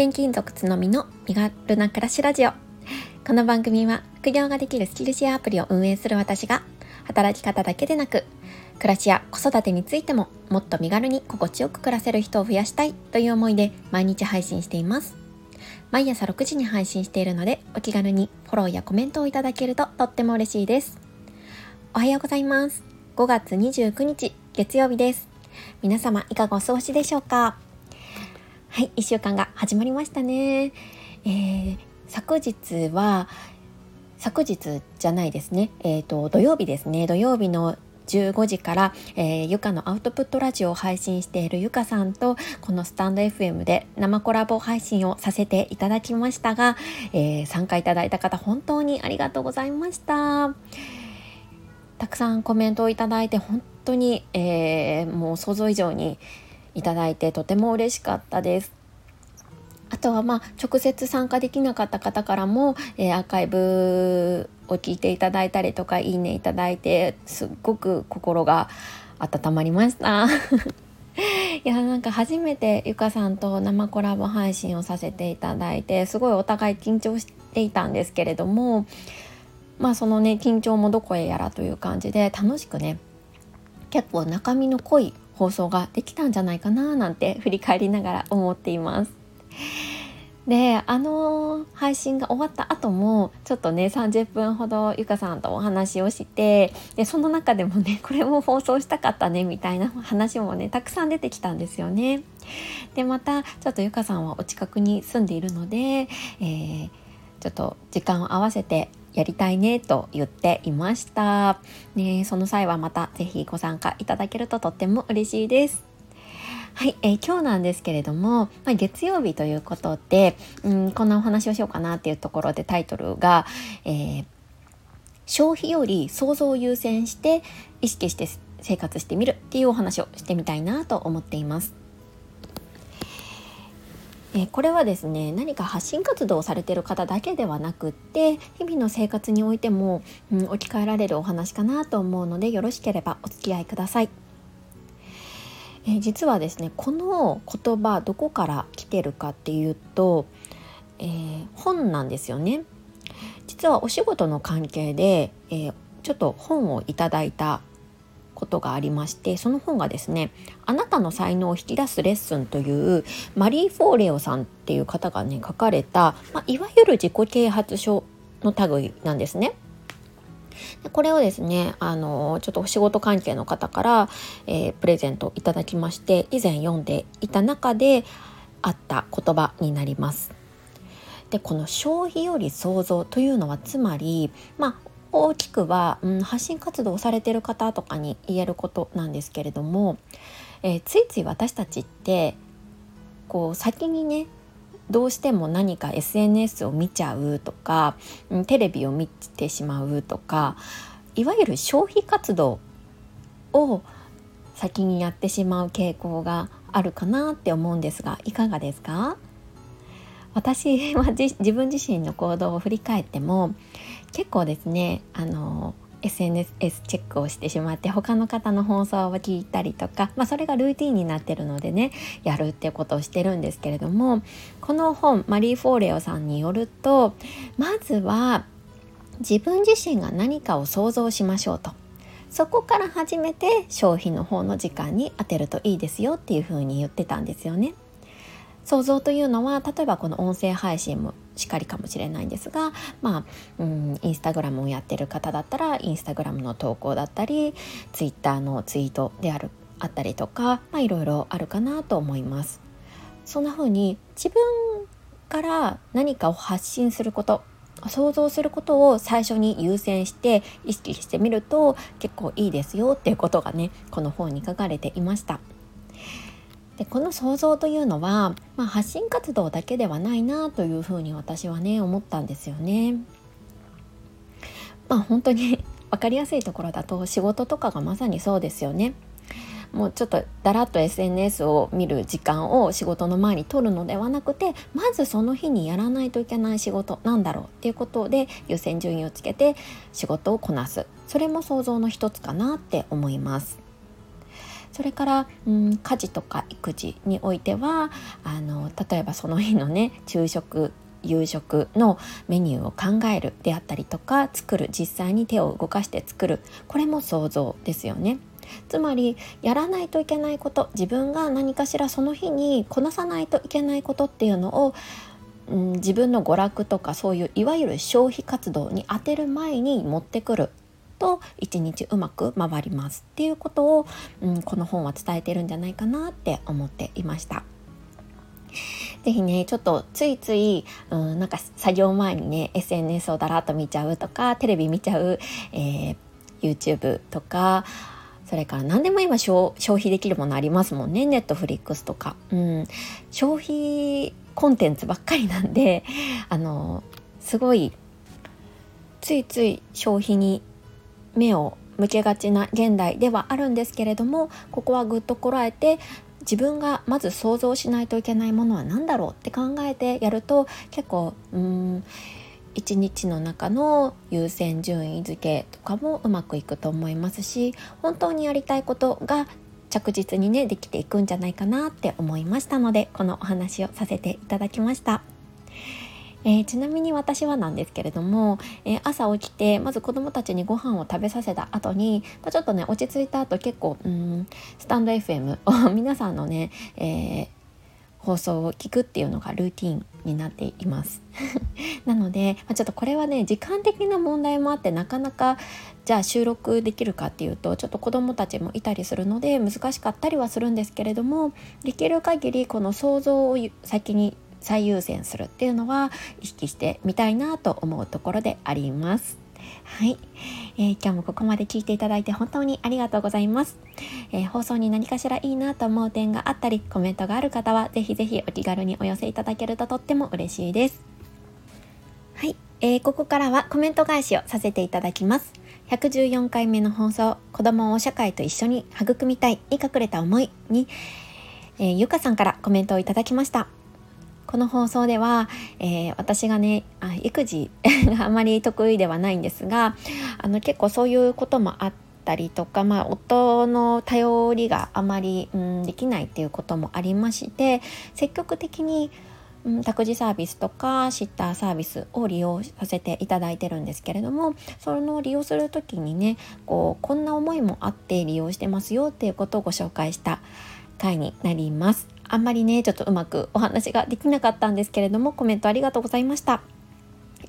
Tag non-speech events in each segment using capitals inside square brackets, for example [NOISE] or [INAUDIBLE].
転勤族つのみの身軽な暮らしラジオ。この番組は副業ができるスキルシェアアプリを運営する私が働き方だけでなく暮らしや子育てについてももっと身軽に心地よく暮らせる人を増やしたいという思いで毎日配信しています。毎朝6時に配信しているのでお気軽にフォローやコメントをいただけるととっても嬉しいです。おはようございます。5月29日月曜日です。皆様いかがお過ごしでしょうか？はい、1週間が始まりましたね。えー、昨日は、昨日じゃないですね、えっ、ー、と、土曜日ですね、土曜日の15時から、えー、ゆかのアウトプットラジオを配信しているゆかさんとこのスタンド FM で生コラボ配信をさせていただきましたが、えー、参加いただいた方本当にありがとうございました。たくさんコメントをいただいて本当に、えー、もう想像以上にいただいてとても嬉しかったです。あとはまあ直接参加できなかった方からも、えー、アーカイブを聞いていただいたりとかいいねいただいてすっごく心が温まりました。[LAUGHS] いやなんか初めてゆかさんと生コラボ配信をさせていただいてすごいお互い緊張していたんですけれどもまあそのね緊張もどこへやらという感じで楽しくね結構中身の濃い放送ができたんじゃないかななんて振り返りながら思っています。であの配信が終わった後もちょっとね30分ほどゆかさんとお話をしてでその中でもね [LAUGHS] これも放送したかったねみたいな話もねたくさん出てきたんですよね。でまたちょっとゆかさんはお近くに住んでいるので、えー、ちょっと時間を合わせてやりたいねと言っていました。ね、その際はまた是非ご参加いただけるととっても嬉しいです。はい、えー、今日なんですけれども、まあ、月曜日ということで、うん、こんなお話をしようかなっていうところでタイトルが、えー、消費より想像を優先して意識して生活してみるっていうお話をしてみたいなと思っています。えこれはですね何か発信活動をされてる方だけではなくって日々の生活においても、うん、置き換えられるお話かなと思うのでよろしければお付き合いください。え実はですねこの言葉どこから来てるかっていうと、えー、本なんですよね。実はお仕事の関係で、えー、ちょっと本をいただいたことがありましてその本がですね「あなたの才能を引き出すレッスン」というマリー・フォーレオさんっていう方がね書かれた、まあ、いわゆる自己啓発書の類なんですね。でこれをですねあのちょっとお仕事関係の方から、えー、プレゼントいただきまして以前読んでいた中であった言葉になります。でこの消費より想像というのはつまり、まあ、大きくは、うん、発信活動をされてる方とかに言えることなんですけれども、えー、ついつい私たちってこう先にねどうしても何か SNS を見ちゃうとか、テレビを見てしまうとかいわゆる消費活動を先にやってしまう傾向があるかなって思うんですがいかがですか？私は自分自身の行動を振り返っても結構ですねあの SNS チェックをしてしまって他の方の放送を聞いたりとか、まあ、それがルーティンになってるのでねやるってことをしてるんですけれどもこの本マリー・フォーレオさんによるとまずは自分自身が何かを想像しましょうとそこから初めて消費の方の時間に当てるといいですよっていうふうに言ってたんですよね。想像というのは例えばこの音声配信もしかりかもしれないんですがまあうんインスタグラムをやってる方だったらインスタグラムの投稿だったりツイッターのツイートであるあったりとか、まあ、いろいろあるかなと思います。そんな風に自分から何かを発信すること想像することを最初に優先して意識してみると結構いいですよっていうことがねこの本に書かれていました。でこの想像というのは、まあ、発信活動だけではないなというふうに私はね思ったんですよね。まあ本当に [LAUGHS] 分かりやすいところだと仕事とかがまさにそうですよね。もうちょっとだらっと SNS を見る時間を仕事の前に取るのではなくてまずその日にやらないといけない仕事なんだろうっていうことで優先順位をつけて仕事をこなすそれも想像の一つかなって思います。それから、うん、家事とか育児においてはあの例えばその日のね昼食夕食のメニューを考えるであったりとか作る実際に手を動かして作るこれも想像ですよね。つまりやらないといけないこと自分が何かしらその日にこなさないといけないことっていうのを、うん、自分の娯楽とかそういういわゆる消費活動に当てる前に持ってくると一日うまく回りますっていうことを、うん、この本は伝えてるんじゃないかなって思っていました。ぜひねちょっとついつい、うん、なんか作業前にね SNS をだらっと見ちゃうとかテレビ見ちゃう、えー、YouTube とかそれから何でも今消費できるものありますもんねネットフリックスとか、うん、消費コンテンツばっかりなんであのすごいついつい消費に目を向けがちな現代ではあるんですけれどもここはぐっとこらえて自分がまず想像しないといけないものは何だろうって考えてやると結構うん一日の中の優先順位付けとかもうまくいくと思いますし本当にやりたいことが着実にねできていくんじゃないかなって思いましたのでこのお話をさせていただきました。えー、ちなみに私はなんですけれども、えー、朝起きてまず子どもたちにご飯を食べさせた後に、まあ、ちょっとね落ち着いた後結構うんスタンド FM を [LAUGHS] 皆さんのね、えー、放送を聞くっていうのがルーティンになっています。[LAUGHS] なので、まあ、ちょっとこれはね時間的な問題もあってなかなかじゃあ収録できるかっていうとちょっと子どもたちもいたりするので難しかったりはするんですけれどもできる限りこの想像を先に最優先するっていうのは意識してみたいなと思うところであります。はい、えー、今日もここまで聞いていただいて本当にありがとうございます、えー、放送に何かしらいいなと思う点があったりコメントがある方はぜひぜひお気軽にお寄せいただけるととっても嬉しいです。はい、えー、ここからはコメント返しをさせていただきます。114回目の放送子供を社会と一緒に育みたいに隠れた思いに、えー、ゆかさんからコメントをいただきました。この放送では、えー、私がねあ育児が [LAUGHS] あまり得意ではないんですがあの結構そういうこともあったりとか、まあ、夫の頼りがあまり、うん、できないっていうこともありまして積極的にうん、託児サービスとかシッターサービスを利用させていただいてるんですけれどもその利用する時にねこうこんな思いもあって利用してますよっていうことをご紹介した回になります。あんまりねちょっとうまくお話ができなかったんですけれどもコメントありがとうございました。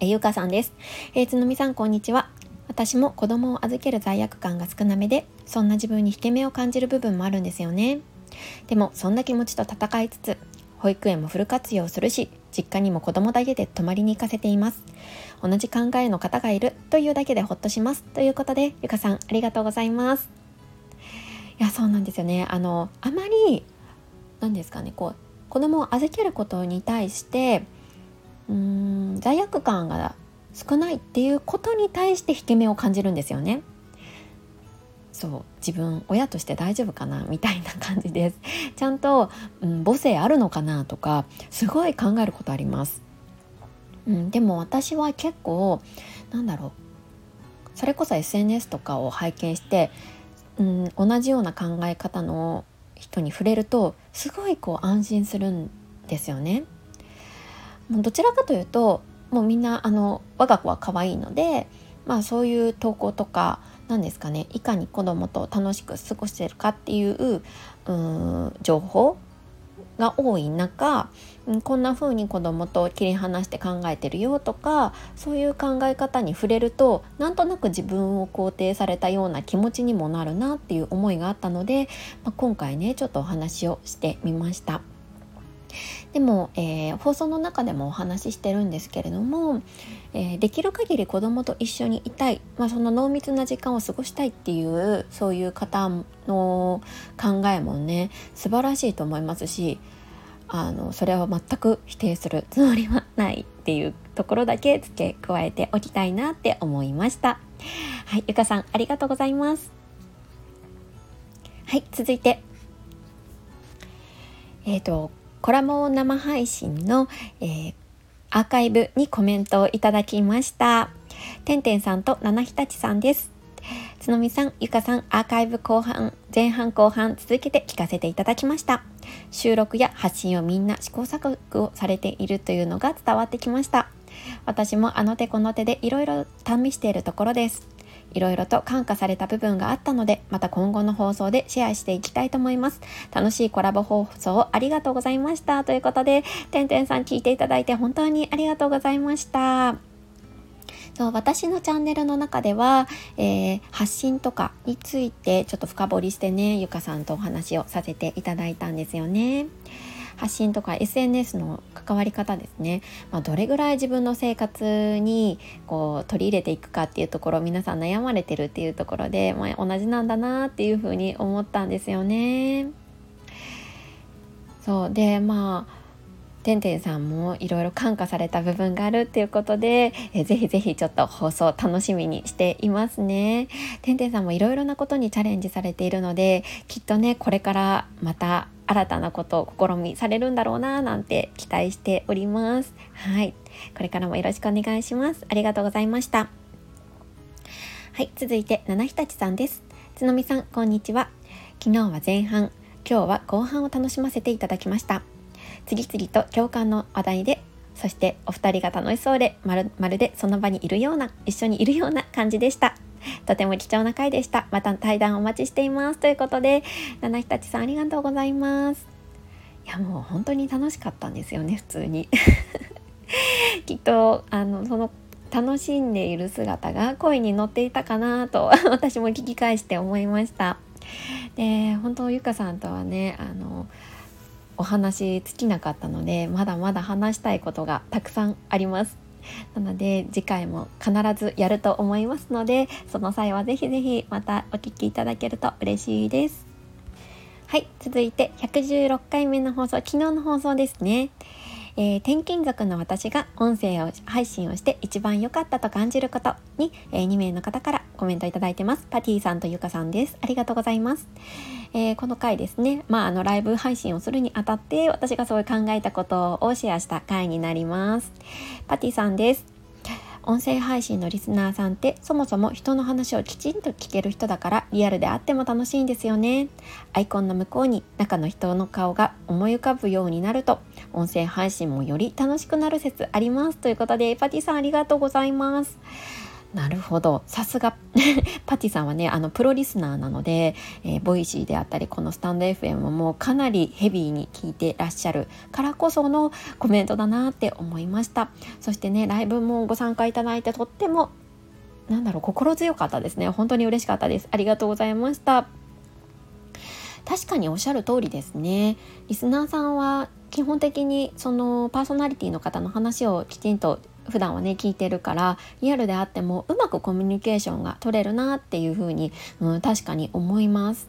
えゆうかさんです、えー、つのみさんこんにちは。私も子供を預ける罪悪感が少なめでそんな自分に引け目を感じる部分もあるんですよね。でもそんな気持ちと戦いつつ保育園もフル活用するし実家にも子供だけで泊まりに行かせています。同じ考えの方がいるというだけでほっとします。ということでゆかさんありがとうございます。いやそうなんですよね。あのあまり何ですかねこう子供を預けることに対してうーん罪悪感が少ないっていうことに対して引け目を感じるんですよね。そう自分親として大丈夫かなみたいな感じです [LAUGHS] ちゃんと、うん、母性あるのかなとかすごい考えることあります、うん、でも私は結構なんだろうそれこそ SNS とかを拝見して、うん、同じような考え方の人に触れるとすごいこう安心するんですよね。もうどちらかというともうみんなあの我が子は可愛いので、まあ、そういう投稿とか何ですかねいかに子供と楽しく過ごしてるかっていうう情報が多い中こんな風に子供と切り離して考えてるよとかそういう考え方に触れるとなんとなく自分を肯定されたような気持ちにもなるなっていう思いがあったので、まあ、今回ねちょっとお話をしてみました。でも、えー、放送の中でもお話ししてるんですけれども、えー、できる限り子供と一緒にいたい、まあ、その濃密な時間を過ごしたいっていうそういう方の考えもね素晴らしいと思いますしあのそれは全く否定するつもりはないっていうところだけ付け加えておきたいなって思いました。はいゆかさんありがとうございます。はい続いて。えっ、ー、とコラボ生配信の、えー、アーカイブにコメントをいただきましたてんてんさんと七日立さんですつのみさん、ゆかさん、アーカイブ後半、前半後半続けて聞かせていただきました。収録や発信をみんな試行錯誤をされているというのが伝わってきました。私もあの手この手でいろいろ試しているところです。いろいろと感化された部分があったので、また今後の放送でシェアしていきたいと思います。楽しいコラボ放送ありがとうございました。ということで、てんてんさん聞いていただいて本当にありがとうございました。そう私のチャンネルの中では、えー、発信とかについてちょっと深掘りしてねゆかさんとお話をさせていただいたんですよね。発信とか SNS の関わり方ですね、まあ、どれぐらい自分の生活にこう取り入れていくかっていうところ皆さん悩まれてるっていうところで、まあ、同じなんだなっていうふうに思ったんですよね。そうでまあてんてんさんもいろいろ感化された部分があるっていうことで、えー、ぜひぜひちょっと放送楽しみにしていますね。てんてんさんもいろいろなことにチャレンジされているので、きっとね、これからまた新たなことを試みされるんだろうななんて期待しております。はい。これからもよろしくお願いします。ありがとうございました。はい。続いて、七日立さんです。つのみさん、こんにちは。昨日は前半、今日は後半を楽しませていただきました。次々と共感の話題でそしてお二人が楽しそうでまるまるでその場にいるような一緒にいるような感じでしたとても貴重な回でした。また対談お待ちしています。ということで七日立さんありがとうございます。いやもう本当に楽しかったんですよね普通に。[LAUGHS] きっとあのその楽しんでいる姿が声に乗っていたかなと [LAUGHS] 私も聞き返して思いました。で本当ゆかさんとはねあのお話尽きなかったのでまだまだ話したいことがたくさんあります。なので次回も必ずやると思いますのでその際はぜひぜひまたお聴きいただけると嬉しいです。はい続いて116回目の放送昨日の放送ですね。えー、転勤族の私が音声を配信をして一番良かったと感じることに、えー、2名の方からコメントいただいてます。パティさんとゆかさんです。ありがとうございます。えー、この回ですね、まあ、あのライブ配信をするにあたって私がそういう考えたことをシェアした回になります。パティさんです。音声配信のリスナーさんってそもそも人の話をきちんと聞ける人だからリアルであっても楽しいんですよね。アイコンの向こうに中の人の顔が思い浮かぶようになると音声配信もより楽しくなる説ありますということでパティさんありがとうございます。なるほど。さすが。[LAUGHS] パティさんはねあのプロリスナーなので、えー、ボイシーであったりこのスタンド FM もかなりヘビーに聞いてらっしゃる。からこそのコメントだなって思いました。そしてねライブもご参加いただいてとってもなんだろう心強かったですね。本当に嬉しかったです。ありがとうございました。確かにおっしゃる通りですね。リスナーさんは基本的にそのパーソナリティの方の話をきちんと普段はね聞いてるからリアルであってもうまくコミュニケーションが取れるなっていうふうに、うん、確かに思います。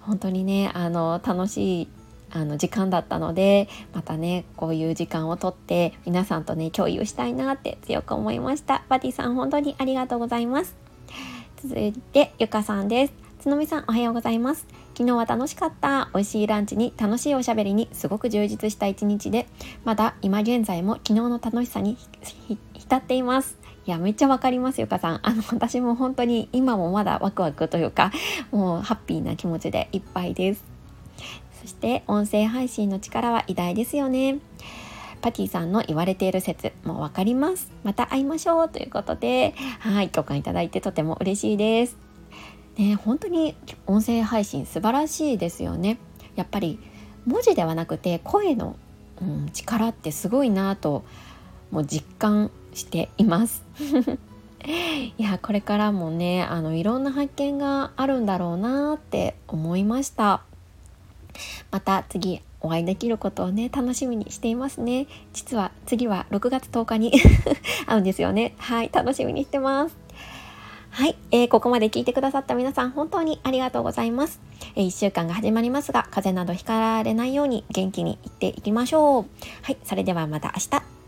本当にねあの楽しいあの時間だったのでまたねこういう時間をとって皆さんとね共有したいなって強く思いました。バティさん本当にありがとうございます。続いてゆかさんです。つのみさんおはようございます。昨日は楽しかった。美味しいランチに楽しいおしゃべりにすごく充実した一日で。まだ今現在も昨日の楽しさに浸っています。いやめっちゃわかりますゆかさん。[LAUGHS] あの私も本当に今もまだワクワクというか [LAUGHS] もうハッピーな気持ちでいっぱいです。そして音声配信の力は偉大ですよね。パティさんの言われている説も分かります。また会いましょうということではい共感いただいてとても嬉しいです。ね、本当に音声配信素晴らしいですよね。やっぱり文字ではなくて声の、うん、力ってすごいなともう実感しています。[LAUGHS] いやこれからもねあのいろんな発見があるんだろうなって思いましたまた次お会いできることをね楽しみにしていますね実は次は6月10日に [LAUGHS] 会うんですよねはい楽しみにしてますはい、えー、ここまで聞いてくださった皆さん本当にありがとうございます。えー、1週間が始まりますが、風邪などひかられないように元気にいっていきましょう。はい、それではまた明日。